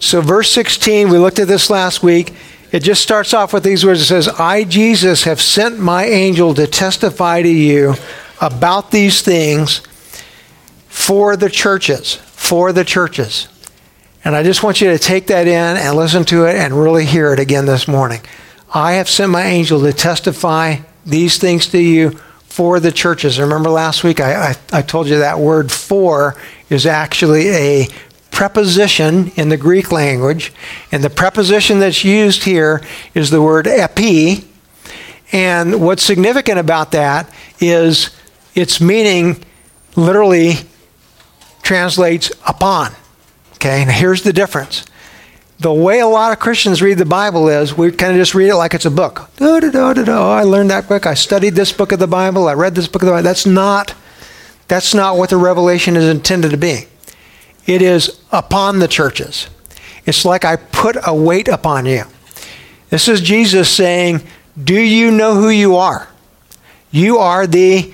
So, verse 16, we looked at this last week. It just starts off with these words. It says, I, Jesus, have sent my angel to testify to you about these things for the churches. For the churches. And I just want you to take that in and listen to it and really hear it again this morning. I have sent my angel to testify these things to you for the churches. Remember last week I, I, I told you that word for is actually a preposition in the Greek language. And the preposition that's used here is the word epi. And what's significant about that is its meaning literally translates upon. Okay, and here's the difference. The way a lot of Christians read the Bible is we kind of just read it like it's a book. I learned that quick. I studied this book of the Bible. I read this book of the Bible. That's not, that's not what the revelation is intended to be. It is upon the churches. It's like I put a weight upon you. This is Jesus saying, Do you know who you are? You are the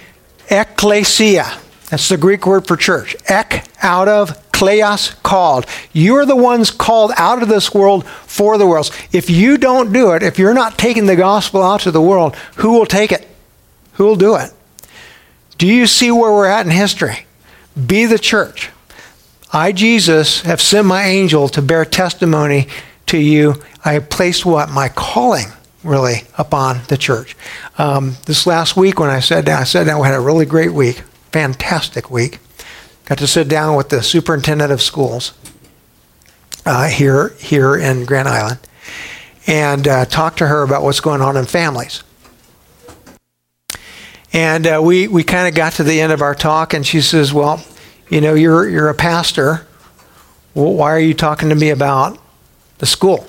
ecclesia. That's the Greek word for church. Ek, out of, kleos, called. You are the ones called out of this world for the world. If you don't do it, if you're not taking the gospel out to the world, who will take it? Who will do it? Do you see where we're at in history? Be the church. I, Jesus, have sent my angel to bear testimony to you. I have placed what? My calling, really, upon the church. Um, this last week, when I sat down, I sat down, we had a really great week fantastic week. Got to sit down with the superintendent of schools uh, here here in Grand Island and uh, talk to her about what's going on in families. And uh, we we kind of got to the end of our talk, and she says, "Well, you know, you're you're a pastor. Well, why are you talking to me about the school?"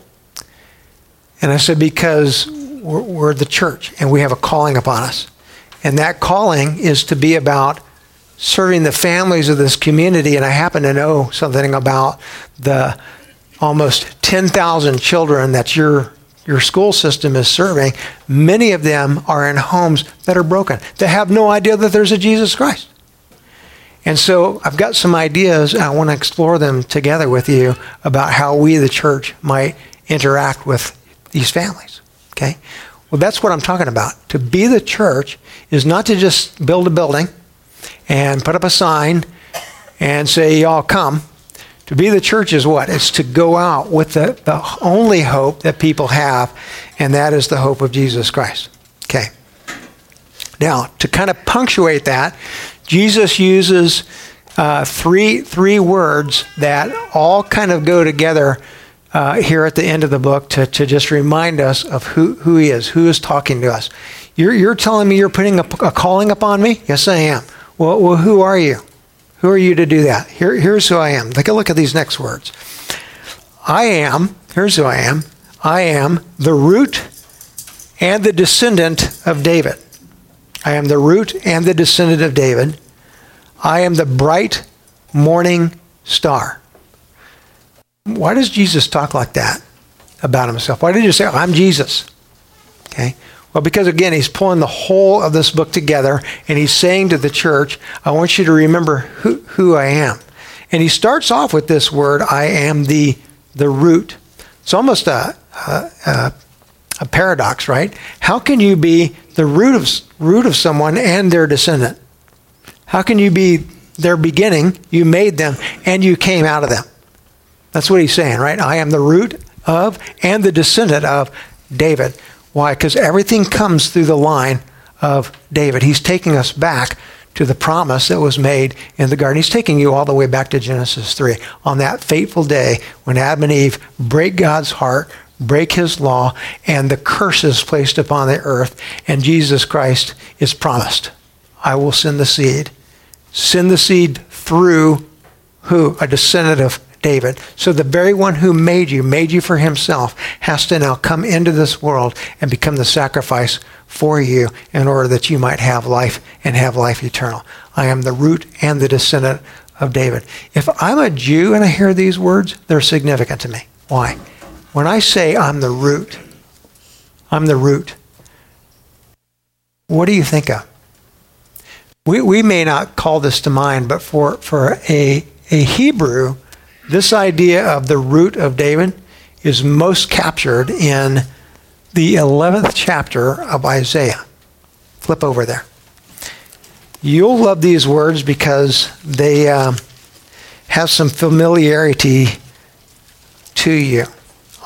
And I said, "Because we're, we're the church, and we have a calling upon us." And that calling is to be about serving the families of this community, and I happen to know something about the almost 10,000 children that your your school system is serving. Many of them are in homes that are broken. They have no idea that there's a Jesus Christ. And so I've got some ideas. I want to explore them together with you about how we, the church, might interact with these families. Okay? Well, that's what I'm talking about. To be the church is not to just build a building and put up a sign and say, Y'all come. To be the church is what? It's to go out with the, the only hope that people have, and that is the hope of Jesus Christ. Okay. Now, to kind of punctuate that, Jesus uses uh, three, three words that all kind of go together uh, here at the end of the book to, to just remind us of who, who he is, who is talking to us. You're, you're telling me you're putting a, a calling upon me? Yes, I am. Well, well, who are you? Who are you to do that? Here, here's who I am. Take a look at these next words. I am, here's who I am. I am the root and the descendant of David. I am the root and the descendant of David. I am the bright morning star. Why does Jesus talk like that about himself? Why did he say, I'm Jesus? Okay. Well, because again, he's pulling the whole of this book together and he's saying to the church, I want you to remember who, who I am. And he starts off with this word, I am the, the root. It's almost a, a, a paradox, right? How can you be the root of, root of someone and their descendant? How can you be their beginning? You made them and you came out of them. That's what he's saying, right? I am the root of and the descendant of David. Why? Because everything comes through the line of David. He's taking us back to the promise that was made in the garden. He's taking you all the way back to Genesis 3 on that fateful day when Adam and Eve break God's heart, break his law, and the curses placed upon the earth, and Jesus Christ is promised. I will send the seed. Send the seed through who? A descendant of David. So the very one who made you, made you for himself, has to now come into this world and become the sacrifice for you in order that you might have life and have life eternal. I am the root and the descendant of David. If I'm a Jew and I hear these words, they're significant to me. Why? When I say I'm the root, I'm the root, what do you think of? We, we may not call this to mind, but for, for a, a Hebrew, this idea of the root of David is most captured in the 11th chapter of Isaiah. Flip over there. You'll love these words because they um, have some familiarity to you.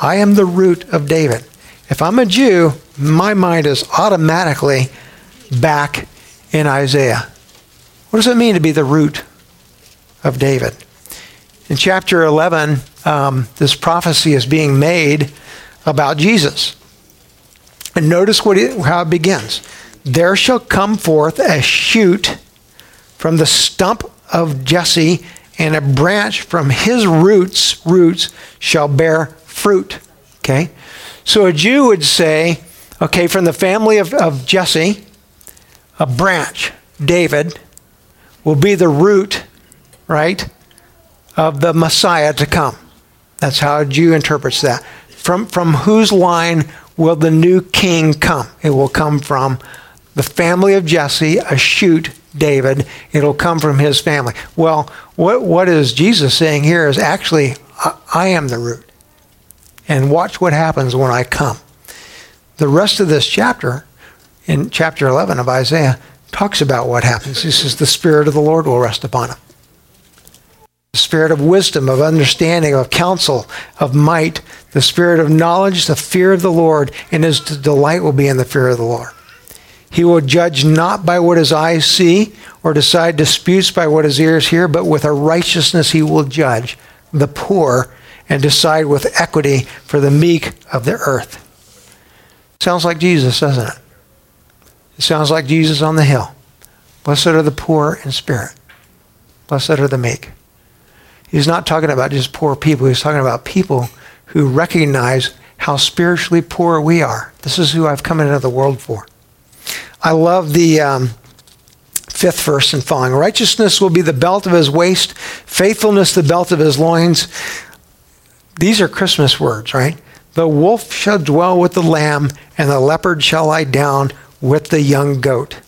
I am the root of David. If I'm a Jew, my mind is automatically back in Isaiah. What does it mean to be the root of David? In chapter 11, um, this prophecy is being made about Jesus. And notice what it, how it begins. There shall come forth a shoot from the stump of Jesse, and a branch from his roots roots shall bear fruit. Okay? So a Jew would say, okay, from the family of, of Jesse, a branch, David, will be the root, right, of the Messiah to come. That's how a Jew interprets that. From, from whose line will the new king come? It will come from the family of Jesse, a shoot, David. It'll come from his family. Well, what, what is Jesus saying here is actually, I, I am the root. And watch what happens when I come. The rest of this chapter, in chapter 11 of Isaiah, talks about what happens. He says, The Spirit of the Lord will rest upon him the spirit of wisdom, of understanding, of counsel, of might, the spirit of knowledge, the fear of the Lord, and his delight will be in the fear of the Lord. He will judge not by what his eyes see or decide disputes by what his ears hear, but with a righteousness he will judge the poor and decide with equity for the meek of the earth. Sounds like Jesus, doesn't it? It sounds like Jesus on the hill. Blessed are the poor in spirit. Blessed are the meek. He's not talking about just poor people. He's talking about people who recognize how spiritually poor we are. This is who I've come into the world for. I love the um, fifth verse and following. Righteousness will be the belt of his waist, faithfulness the belt of his loins. These are Christmas words, right? The wolf shall dwell with the lamb, and the leopard shall lie down with the young goat.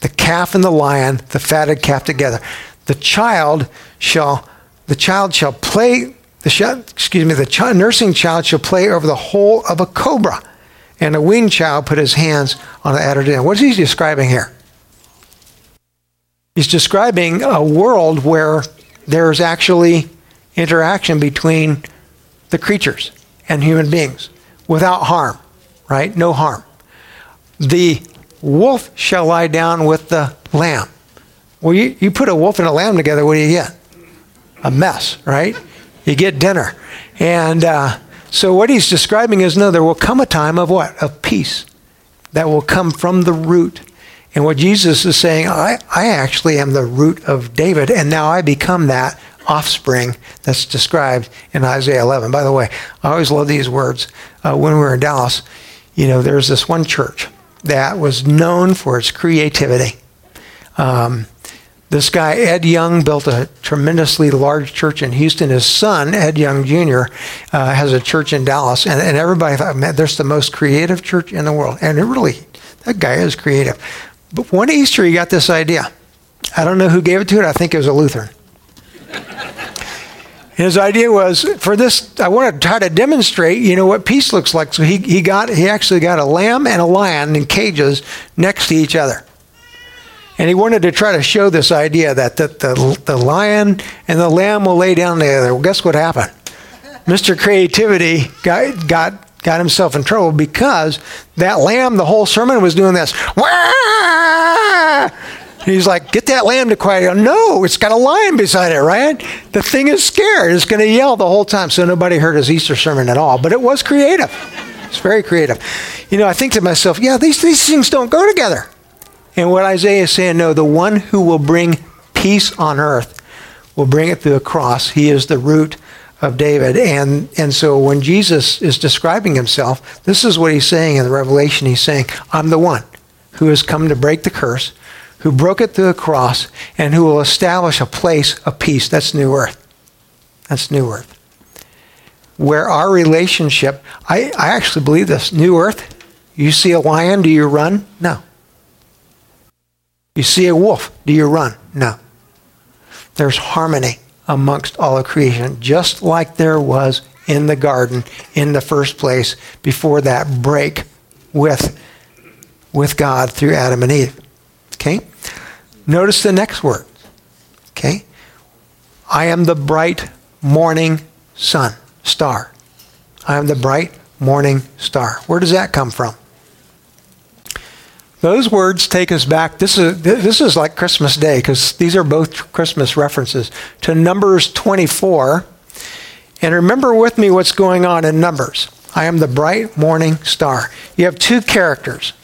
The calf and the lion, the fatted calf together. The child shall the child shall play, the excuse me, the child, nursing child shall play over the hole of a cobra, and a weaned child put his hands on the adder den. What is he describing here? He's describing a world where there's actually interaction between the creatures and human beings without harm, right? No harm. The wolf shall lie down with the lamb. Well, you, you put a wolf and a lamb together, what do you get? a mess, right? You get dinner. And uh, so what he's describing is no, there will come a time of what? Of peace that will come from the root. And what Jesus is saying, I, I actually am the root of David, and now I become that offspring that's described in Isaiah 11. By the way, I always love these words. Uh, when we were in Dallas, you know, there's this one church that was known for its creativity. Um, this guy, Ed Young, built a tremendously large church in Houston. His son, Ed Young Jr., uh, has a church in Dallas. And, and everybody thought, man, there's the most creative church in the world. And it really, that guy is creative. But one Easter, he got this idea. I don't know who gave it to it. I think it was a Lutheran. His idea was for this. I want to try to demonstrate, you know, what peace looks like. So he, he got he actually got a lamb and a lion in cages next to each other. And he wanted to try to show this idea that the, the, the lion and the lamb will lay down together. Well, guess what happened? Mr. Creativity got, got, got himself in trouble because that lamb, the whole sermon was doing this. He's like, get that lamb to quiet. No, it's got a lion beside it, right? The thing is scared. It's going to yell the whole time. So nobody heard his Easter sermon at all. But it was creative. It's very creative. You know, I think to myself, yeah, these, these things don't go together. And what Isaiah is saying, no, the one who will bring peace on earth will bring it through the cross. He is the root of David. And, and so when Jesus is describing himself, this is what he's saying in the Revelation. He's saying, I'm the one who has come to break the curse, who broke it through the cross, and who will establish a place of peace. That's new earth. That's new earth. Where our relationship, I, I actually believe this new earth, you see a lion, do you run? No. You see a wolf, do you run? No. There's harmony amongst all of creation, just like there was in the garden in the first place before that break with, with God through Adam and Eve. Okay? Notice the next word. Okay? I am the bright morning sun, star. I am the bright morning star. Where does that come from? Those words take us back. This is, this is like Christmas Day because these are both Christmas references to Numbers 24. And remember with me what's going on in Numbers. I am the bright morning star. You have two characters.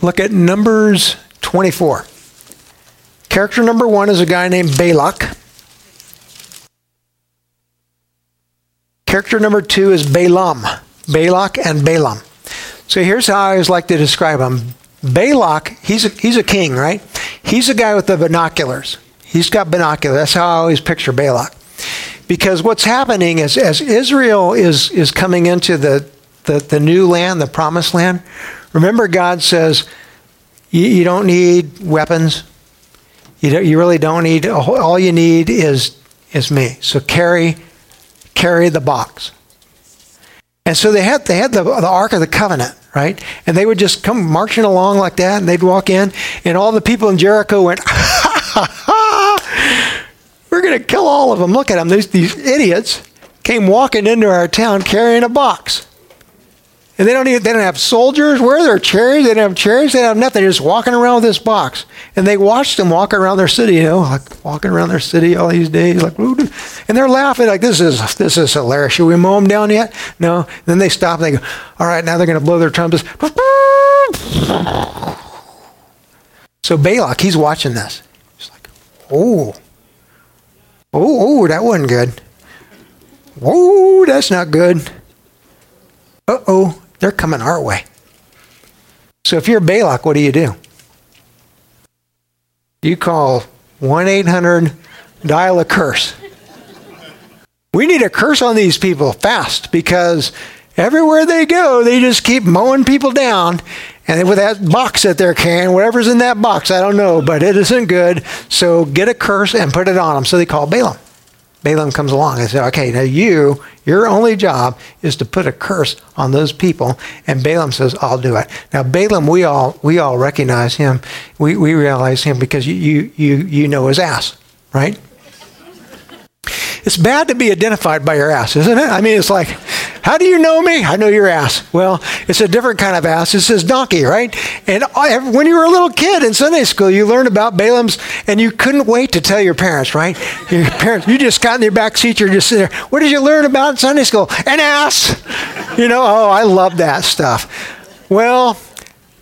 Look at Numbers 24. Character number one is a guy named Balak. Character number two is Balaam. Balak and Balaam. So here's how I always like to describe him. Balak, he's a, he's a king, right? He's a guy with the binoculars. He's got binoculars. That's how I always picture Balak. Because what's happening is as Israel is, is coming into the, the, the new land, the promised land, remember God says, you, you don't need weapons. You, don't, you really don't need, all you need is, is me. So carry, carry the box. And so they had they had the, the Ark of the Covenant, right? And they would just come marching along like that, and they'd walk in, and all the people in Jericho went, we're going to kill all of them. Look at them. These, these idiots came walking into our town carrying a box. And they don't even, they don't have soldiers. Where are their chariots? They don't have chariots. They don't have nothing. They're just walking around with this box. And they watched them walk around their city, you know, like walking around their city all these days, like, and they're laughing like, this is, this is hilarious. Should we mow them down yet? No. And then they stop and they go, all right, now they're going to blow their trumpets. So Balak, he's watching this. He's like, oh, oh, oh, that wasn't good. Oh, that's not good. Uh oh, they're coming our way. So if you're Balak, what do you do? You call 1 800 dial a curse. We need a curse on these people fast because everywhere they go, they just keep mowing people down. And with that box that they're carrying, whatever's in that box, I don't know, but it isn't good. So get a curse and put it on them. So they call Balaam. Balaam comes along and says, okay, now you, your only job is to put a curse on those people. And Balaam says, I'll do it. Now, Balaam, we all, we all recognize him. We, we realize him because you, you, you, you know his ass, right? It's bad to be identified by your ass, isn't it? I mean, it's like, how do you know me? I know your ass. Well, it's a different kind of ass. It says donkey, right? And when you were a little kid in Sunday school, you learned about Balaam's, and you couldn't wait to tell your parents, right? Your parents, you just got in your back seat, you're just sitting there. What did you learn about in Sunday school? An ass. You know, oh, I love that stuff. Well,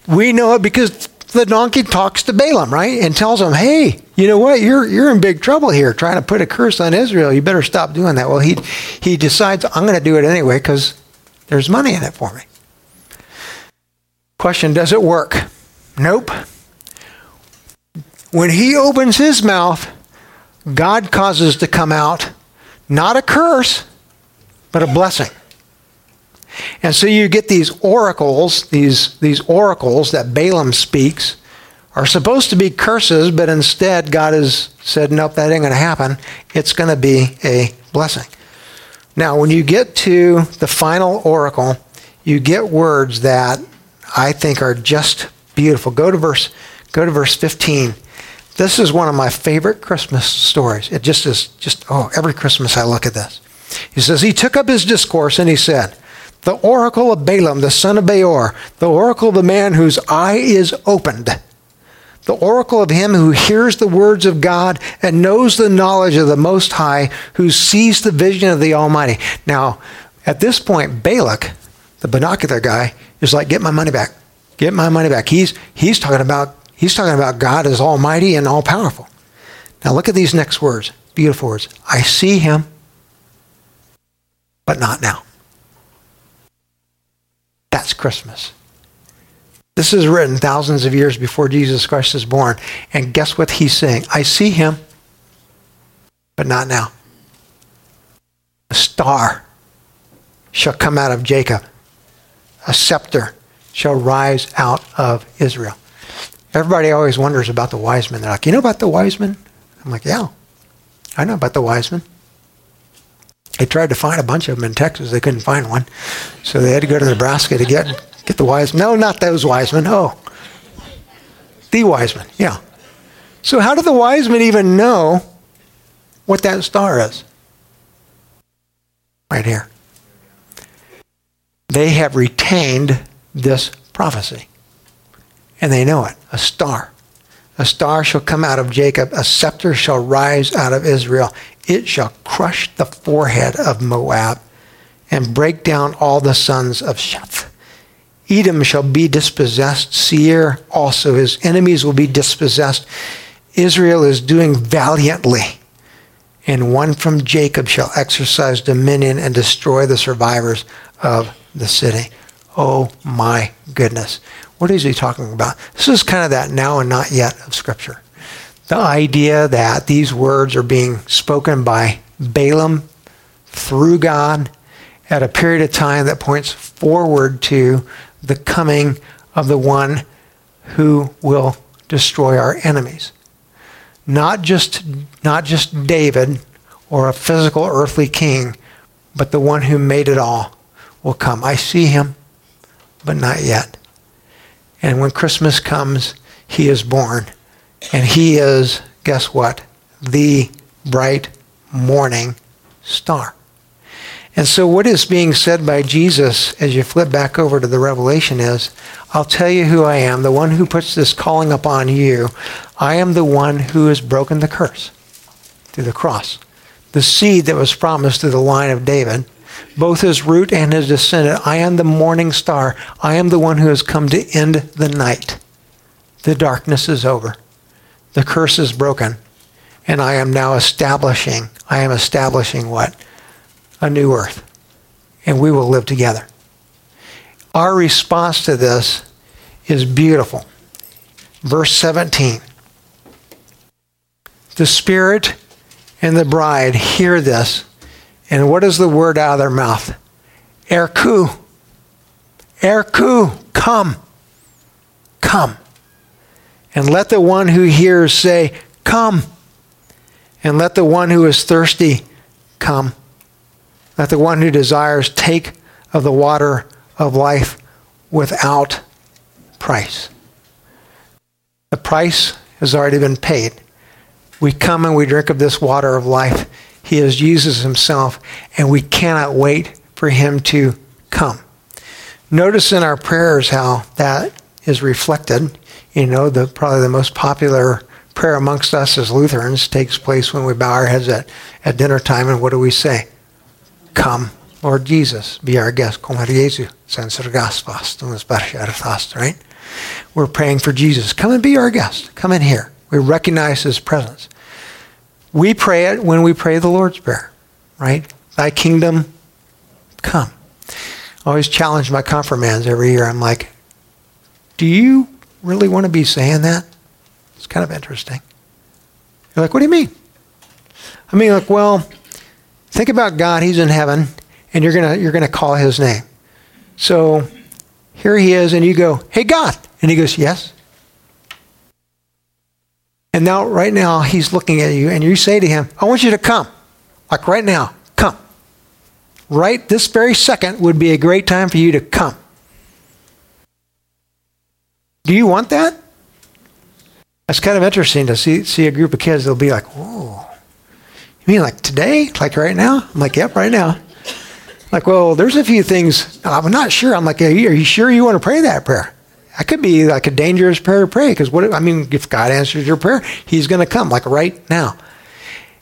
we know it because the donkey talks to Balaam, right? And tells him, hey, you know what? You're, you're in big trouble here trying to put a curse on Israel. You better stop doing that. Well, he, he decides, I'm going to do it anyway because there's money in it for me. Question Does it work? Nope. When he opens his mouth, God causes to come out not a curse, but a blessing. And so you get these oracles, these, these oracles that Balaam speaks, are supposed to be curses, but instead God has said, nope, that ain't going to happen. It's going to be a blessing. Now, when you get to the final oracle, you get words that I think are just beautiful. Go to verse, go to verse 15. This is one of my favorite Christmas stories. It just is just, oh, every Christmas I look at this. He says, He took up his discourse and he said, the oracle of Balaam, the son of Beor, the oracle of the man whose eye is opened, the oracle of him who hears the words of God and knows the knowledge of the Most High, who sees the vision of the Almighty. Now, at this point, Balak, the binocular guy, is like, "Get my money back. Get my money back." He's he's talking about he's talking about God as Almighty and all powerful. Now, look at these next words, beautiful words. I see him, but not now. That's Christmas. This is written thousands of years before Jesus Christ is born. And guess what he's saying? I see him, but not now. A star shall come out of Jacob, a scepter shall rise out of Israel. Everybody always wonders about the wise men. They're like, you know about the wise men? I'm like, yeah, I know about the wise men. They tried to find a bunch of them in Texas. They couldn't find one. So they had to go to Nebraska to get, get the wise men. No, not those wise men. Oh, the wise men. Yeah. So how do the wise men even know what that star is? Right here. They have retained this prophecy. And they know it. A star. A star shall come out of Jacob, a scepter shall rise out of Israel. It shall crush the forehead of Moab and break down all the sons of Sheth. Edom shall be dispossessed, Seir also. His enemies will be dispossessed. Israel is doing valiantly, and one from Jacob shall exercise dominion and destroy the survivors of the city. Oh my goodness. What is he talking about? This is kind of that now and not yet of Scripture. The idea that these words are being spoken by Balaam through God at a period of time that points forward to the coming of the one who will destroy our enemies. Not just, not just David or a physical earthly king, but the one who made it all will come. I see him, but not yet. And when Christmas comes, he is born. And he is, guess what? The bright morning star. And so, what is being said by Jesus as you flip back over to the Revelation is I'll tell you who I am, the one who puts this calling upon you. I am the one who has broken the curse through the cross. The seed that was promised through the line of David, both his root and his descendant. I am the morning star. I am the one who has come to end the night. The darkness is over. The curse is broken. And I am now establishing, I am establishing what? a new earth, and we will live together. Our response to this is beautiful. Verse 17 The Spirit and the bride hear this, and what is the word out of their mouth? Erchou. Erchou, come. Come. And let the one who hears say, Come. And let the one who is thirsty come. Let the one who desires take of the water of life without price. The price has already been paid. We come and we drink of this water of life. He is Jesus himself, and we cannot wait for him to come. Notice in our prayers how that is reflected. You know, the probably the most popular prayer amongst us as Lutherans takes place when we bow our heads at, at dinner time, and what do we say? Come, Lord Jesus, be our guest. Come, Kommer Jesu, sen fast, right? We're praying for Jesus. Come and be our guest. Come in here. We recognize his presence. We pray it when we pray the Lord's Prayer, right? Thy kingdom come. I always challenge my confirmands every year. I'm like, do you really want to be saying that? It's kind of interesting. You're like, what do you mean? I mean, like, well, Think about God, He's in heaven, and you're gonna you're gonna call his name. So here he is, and you go, Hey God. And he goes, Yes. And now right now he's looking at you, and you say to him, I want you to come. Like right now, come. Right this very second would be a great time for you to come. Do you want that? That's kind of interesting to see see a group of kids, they'll be like, Whoa. You mean like today? Like right now? I'm like, yep, right now. Like, well, there's a few things. I'm not sure. I'm like, are you, are you sure you want to pray that prayer? That could be like a dangerous prayer to pray because what I mean, if God answers your prayer, He's going to come like right now.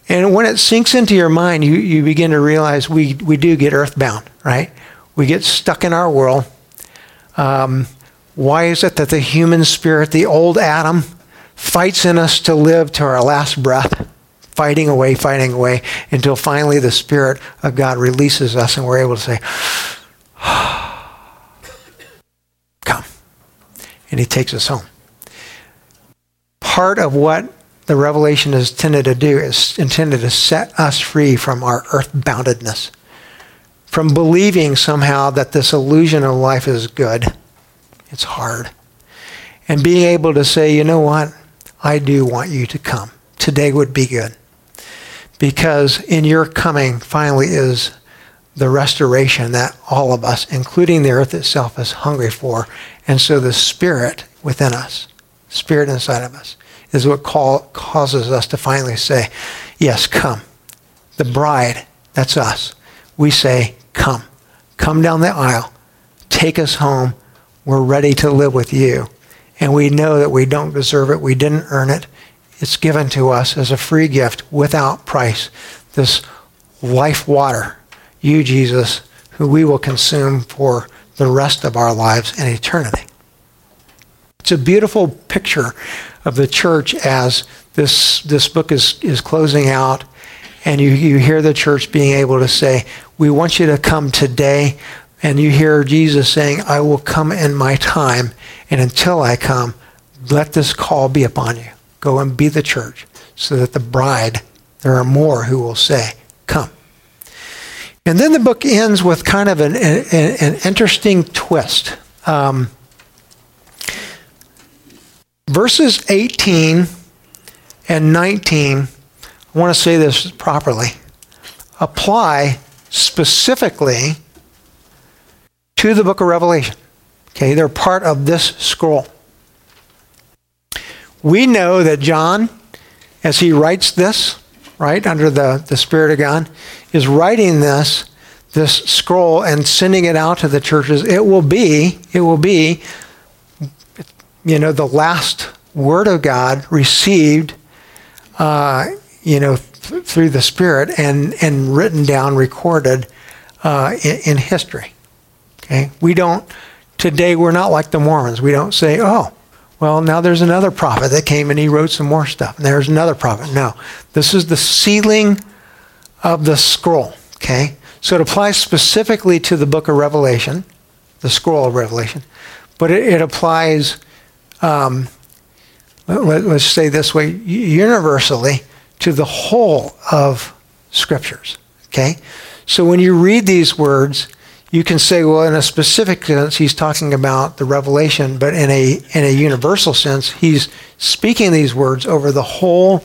And when it sinks into your mind, you, you begin to realize we, we do get earthbound, right? We get stuck in our world. Um, why is it that the human spirit, the old Adam, fights in us to live to our last breath? fighting away, fighting away, until finally the Spirit of God releases us and we're able to say, Come. And He takes us home. Part of what the revelation is intended to do is intended to set us free from our earthboundedness, from believing somehow that this illusion of life is good. It's hard. and being able to say, you know what? I do want you to come. Today would be good. Because in your coming finally is the restoration that all of us, including the earth itself, is hungry for. And so the Spirit within us, Spirit inside of us, is what call, causes us to finally say, Yes, come. The bride, that's us. We say, Come. Come down the aisle. Take us home. We're ready to live with you. And we know that we don't deserve it. We didn't earn it. It's given to us as a free gift without price. This life water you, Jesus, who we will consume for the rest of our lives in eternity. It's a beautiful picture of the church as this, this book is, is closing out, and you, you hear the church being able to say, We want you to come today. And you hear Jesus saying, I will come in my time, and until I come, let this call be upon you. Go and be the church, so that the bride, there are more who will say, Come. And then the book ends with kind of an, an, an interesting twist. Um, verses 18 and 19, I want to say this properly, apply specifically to the book of Revelation. Okay, they're part of this scroll. We know that John, as he writes this, right, under the, the Spirit of God, is writing this, this scroll and sending it out to the churches. It will be, it will be, you know, the last word of God received, uh, you know, th- through the Spirit and, and written down, recorded uh, in, in history. Okay? We don't, today we're not like the Mormons. We don't say, oh, well, now there's another prophet that came and he wrote some more stuff. And there's another prophet. No. This is the sealing of the scroll. Okay? So it applies specifically to the book of Revelation, the scroll of Revelation, but it, it applies, um, let, us say this way, universally to the whole of scriptures. Okay? So when you read these words, you can say, well, in a specific sense, he's talking about the revelation, but in a in a universal sense, he's speaking these words over the whole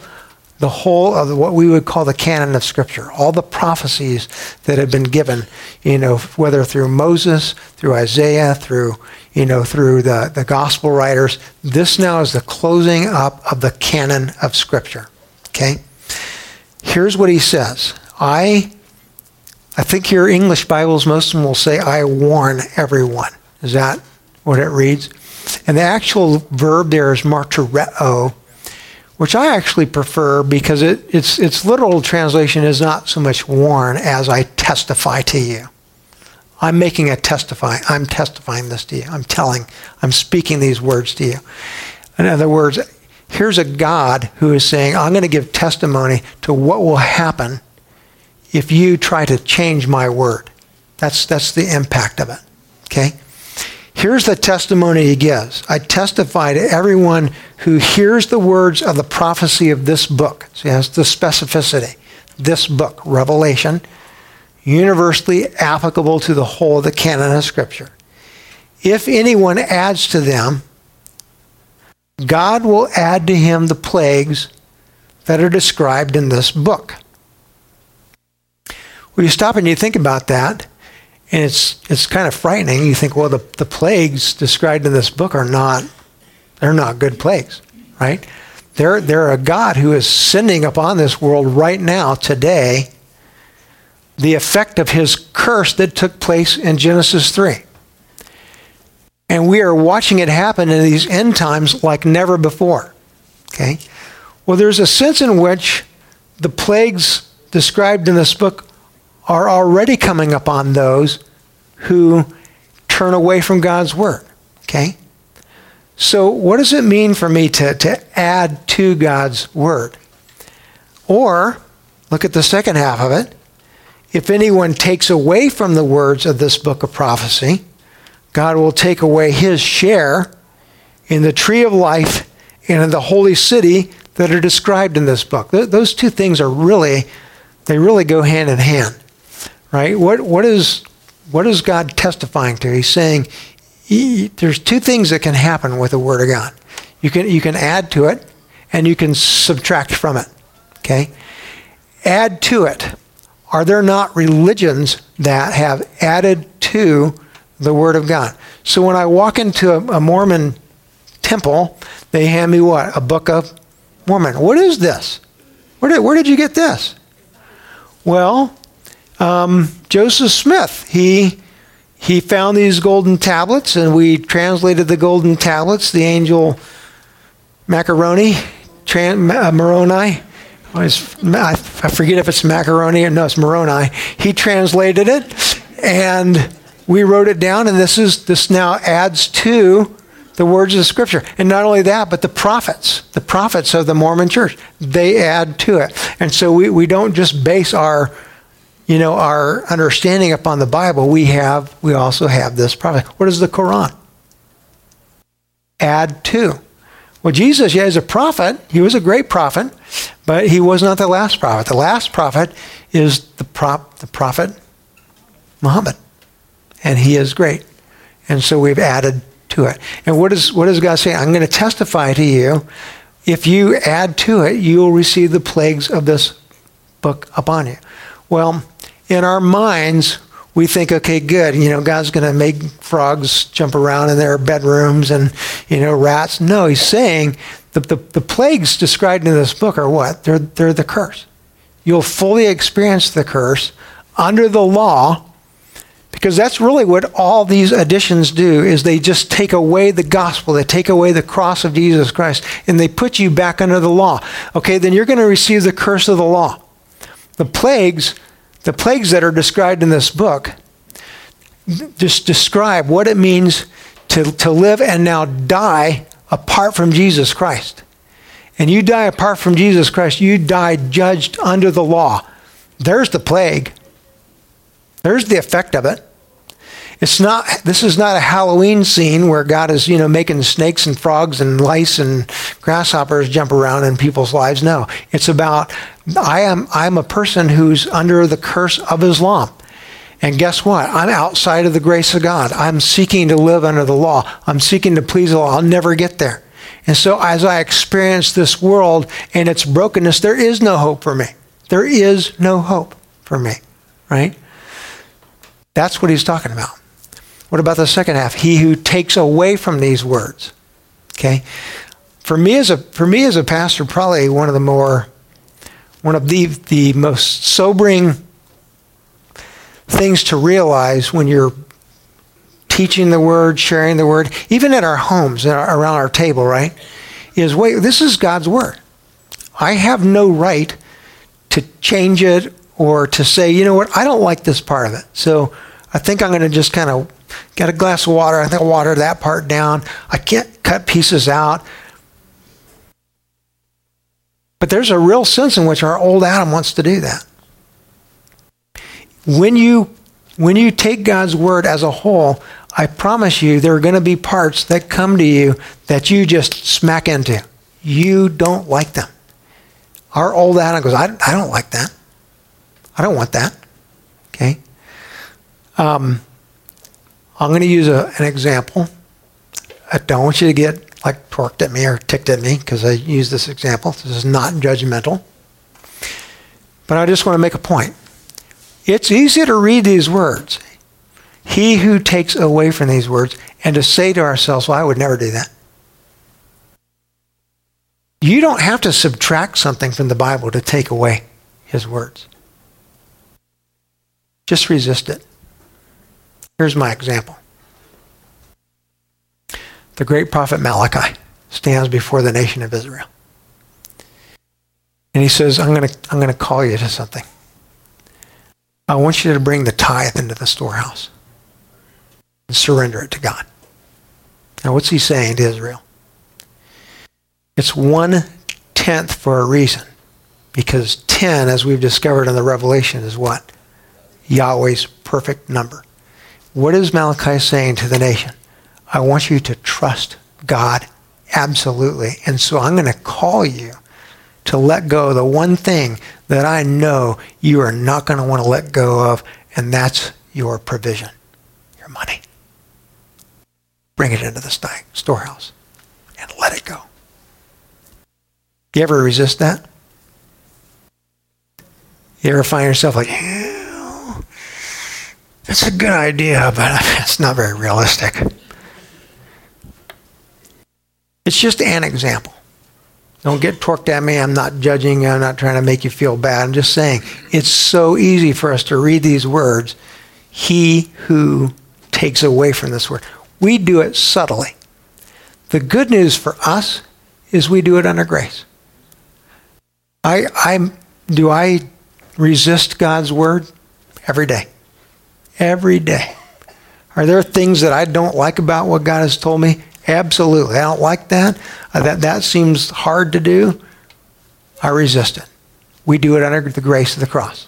the whole of what we would call the canon of Scripture, all the prophecies that have been given, you know, whether through Moses, through Isaiah, through you know, through the, the gospel writers. This now is the closing up of the canon of Scripture. Okay? Here's what he says. I I think your English Bibles, most of them will say, I warn everyone. Is that what it reads? And the actual verb there is martyreo, which I actually prefer because it, its, its literal translation is not so much warn as I testify to you. I'm making a testify. I'm testifying this to you. I'm telling, I'm speaking these words to you. In other words, here's a God who is saying, I'm going to give testimony to what will happen if you try to change my word. That's, that's the impact of it. Okay? Here's the testimony he gives. I testify to everyone who hears the words of the prophecy of this book. See, has the specificity. This book, Revelation, universally applicable to the whole of the canon of Scripture. If anyone adds to them, God will add to him the plagues that are described in this book. Well, you stop and you think about that, and it's it's kind of frightening. You think, well, the, the plagues described in this book are not they're not good plagues, right? They're they're a God who is sending upon this world right now, today, the effect of his curse that took place in Genesis 3. And we are watching it happen in these end times like never before. Okay? Well, there's a sense in which the plagues described in this book are already coming upon those who turn away from God's word. Okay? So, what does it mean for me to, to add to God's word? Or, look at the second half of it. If anyone takes away from the words of this book of prophecy, God will take away his share in the tree of life and in the holy city that are described in this book. Th- those two things are really, they really go hand in hand right? What, what, is, what is God testifying to? He's saying, there's two things that can happen with the Word of God. You can, you can add to it and you can subtract from it. Okay? Add to it. Are there not religions that have added to the Word of God? So when I walk into a, a Mormon temple, they hand me what? A book of Mormon. What is this? Where did, where did you get this? Well, um, Joseph Smith, he he found these golden tablets, and we translated the golden tablets. The angel macaroni, tran, uh, Moroni. I, forget if it's macaroni or no, it's Moroni. He translated it, and we wrote it down. And this is this now adds to the words of the Scripture. And not only that, but the prophets, the prophets of the Mormon Church, they add to it. And so we, we don't just base our you know, our understanding upon the Bible, we have, we also have this prophet. What is the Quran? Add to. Well, Jesus, yeah, is a prophet. He was a great prophet, but he was not the last prophet. The last prophet is the, prop, the prophet Muhammad, and he is great. And so we've added to it. And what, is, what does God say? I'm going to testify to you. If you add to it, you will receive the plagues of this book upon you. Well, in our minds, we think, okay, good, you know, God's going to make frogs jump around in their bedrooms and, you know, rats. No, he's saying the, the, the plagues described in this book are what? They're, they're the curse. You'll fully experience the curse under the law because that's really what all these additions do is they just take away the gospel they take away the cross of jesus christ and they put you back under the law okay then you're going to receive the curse of the law the plagues the plagues that are described in this book just describe what it means to, to live and now die apart from Jesus Christ. And you die apart from Jesus Christ, you die judged under the law. There's the plague. There's the effect of it. It's not this is not a Halloween scene where God is, you know, making snakes and frogs and lice and grasshoppers jump around in people's lives. No. It's about I am I'm a person who's under the curse of Islam. And guess what? I'm outside of the grace of God. I'm seeking to live under the law. I'm seeking to please the law. I'll never get there. And so as I experience this world and its brokenness, there is no hope for me. There is no hope for me, right? That's what he's talking about. What about the second half? He who takes away from these words. Okay? For me as a for me as a pastor, probably one of the more one of the the most sobering things to realize when you're teaching the word, sharing the word, even at our homes, uh, around our table, right? Is wait, this is God's word. I have no right to change it or to say, you know what, I don't like this part of it. So I think I'm going to just kind of Got a glass of water. I think I'll water that part down. I can't cut pieces out. But there's a real sense in which our old Adam wants to do that. When you when you take God's word as a whole, I promise you there are going to be parts that come to you that you just smack into. You don't like them. Our old Adam goes, I, I don't like that. I don't want that. Okay? Um, I'm going to use a, an example. I don't want you to get like torqued at me or ticked at me because I use this example. This is not judgmental. But I just want to make a point. It's easy to read these words. He who takes away from these words and to say to ourselves, well, I would never do that. You don't have to subtract something from the Bible to take away his words. Just resist it. Here's my example. The great prophet Malachi stands before the nation of Israel. And he says, I'm going to I'm going to call you to something. I want you to bring the tithe into the storehouse and surrender it to God. Now, what's he saying to Israel? It's one tenth for a reason. Because 10, as we've discovered in the Revelation, is what? Yahweh's perfect number. What is Malachi saying to the nation? I want you to trust God absolutely. And so I'm going to call you to let go the one thing that I know you are not going to want to let go of, and that's your provision, your money. bring it into the storehouse and let it go. You ever resist that? You ever find yourself like, it's a good idea, but it's not very realistic. It's just an example. Don't get torqued at me. I'm not judging. I'm not trying to make you feel bad. I'm just saying it's so easy for us to read these words. He who takes away from this word. We do it subtly. The good news for us is we do it under grace. I, I do I resist God's word every day. Every day. Are there things that I don't like about what God has told me? Absolutely. I don't like that. Uh, that that seems hard to do. I resist it. We do it under the grace of the cross.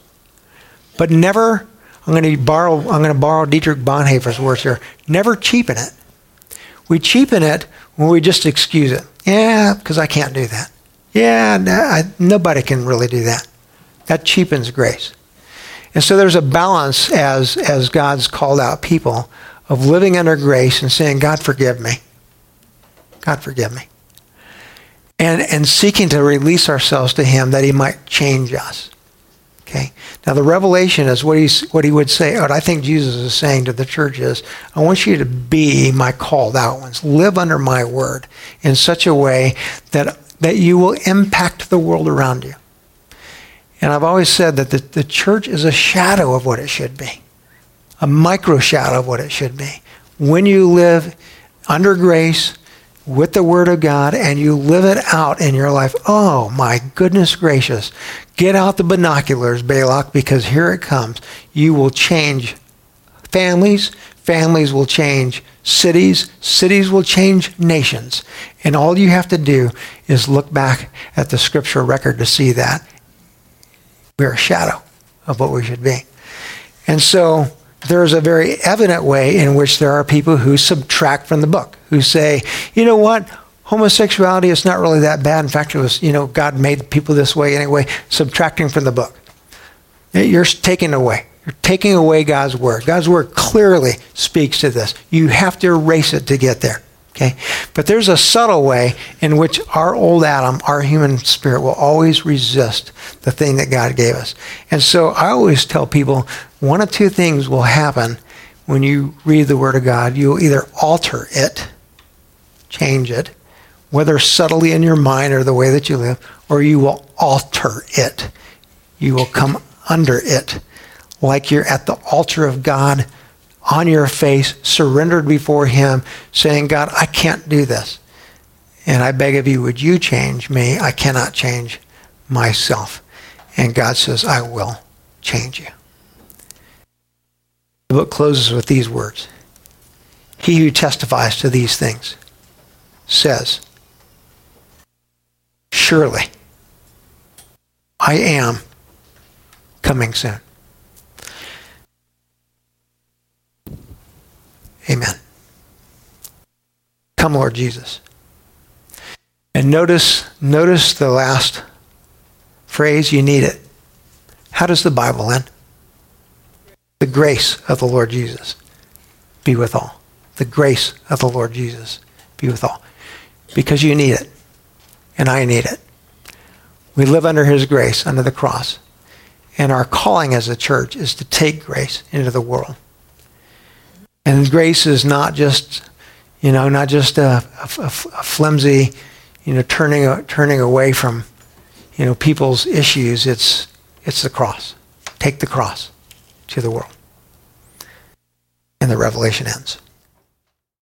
But never I'm going to borrow I'm going to borrow Dietrich Bonhoeffer's words here. Never cheapen it. We cheapen it when we just excuse it. Yeah, because I can't do that. Yeah, I, nobody can really do that. That cheapens grace. And so there's a balance as as God's called out people of living under grace and saying, God forgive me. God forgive me. And, and seeking to release ourselves to Him that He might change us. Okay? Now, the revelation is what, he's, what He would say, what I think Jesus is saying to the church is, I want you to be my called out ones. Live under my word in such a way that, that you will impact the world around you. And I've always said that the, the church is a shadow of what it should be, a micro shadow of what it should be. When you live under grace, with the Word of God and you live it out in your life, oh my goodness gracious, get out the binoculars, Balak, because here it comes. You will change families, families will change cities, cities will change nations. And all you have to do is look back at the scripture record to see that. We're a shadow of what we should be. And so there's a very evident way in which there are people who subtract from the book, who say, you know what, homosexuality is not really that bad. In fact, it was, you know, God made people this way anyway, subtracting from the book. You're taking away. You're taking away God's word. God's word clearly speaks to this. You have to erase it to get there. Okay? But there's a subtle way in which our old Adam, our human spirit, will always resist the thing that God gave us. And so I always tell people one of two things will happen when you read the Word of God. You'll either alter it, change it, whether subtly in your mind or the way that you live, or you will alter it. You will come under it like you're at the altar of God on your face, surrendered before Him, saying, God, I can't do this. And I beg of you, would you change me? I cannot change myself. And God says, I will change you. The book closes with these words He who testifies to these things says, Surely I am coming soon. Amen. Come, Lord Jesus. And notice, notice the last phrase, you need it. How does the Bible end? The grace of the Lord Jesus be with all. The grace of the Lord Jesus be with all. Because you need it. And I need it. We live under his grace, under the cross. And our calling as a church is to take grace into the world. And grace is not just, you know, not just a, a, a flimsy, you know, turning uh, turning away from, you know, people's issues. It's it's the cross. Take the cross to the world. And the revelation ends.